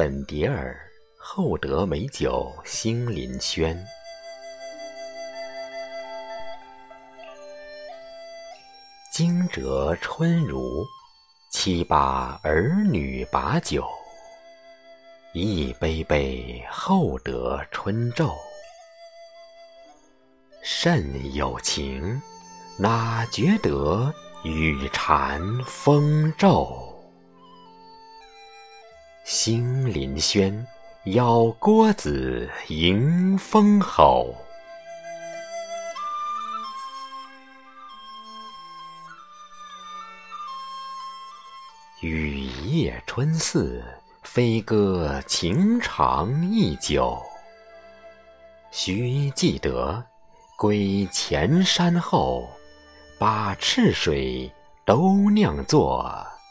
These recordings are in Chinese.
粉蝶儿厚得美酒星林轩。惊蛰春如，七八儿女把酒，一杯杯厚得春昼。甚有情，哪觉得雨蝉风骤？星林轩，邀郭子迎风吼。雨夜春似，飞歌情长忆久。须记得。归前山后，把赤水都酿作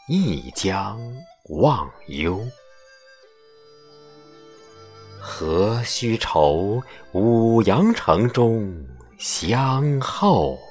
一江忘忧。何须愁五羊城中相候？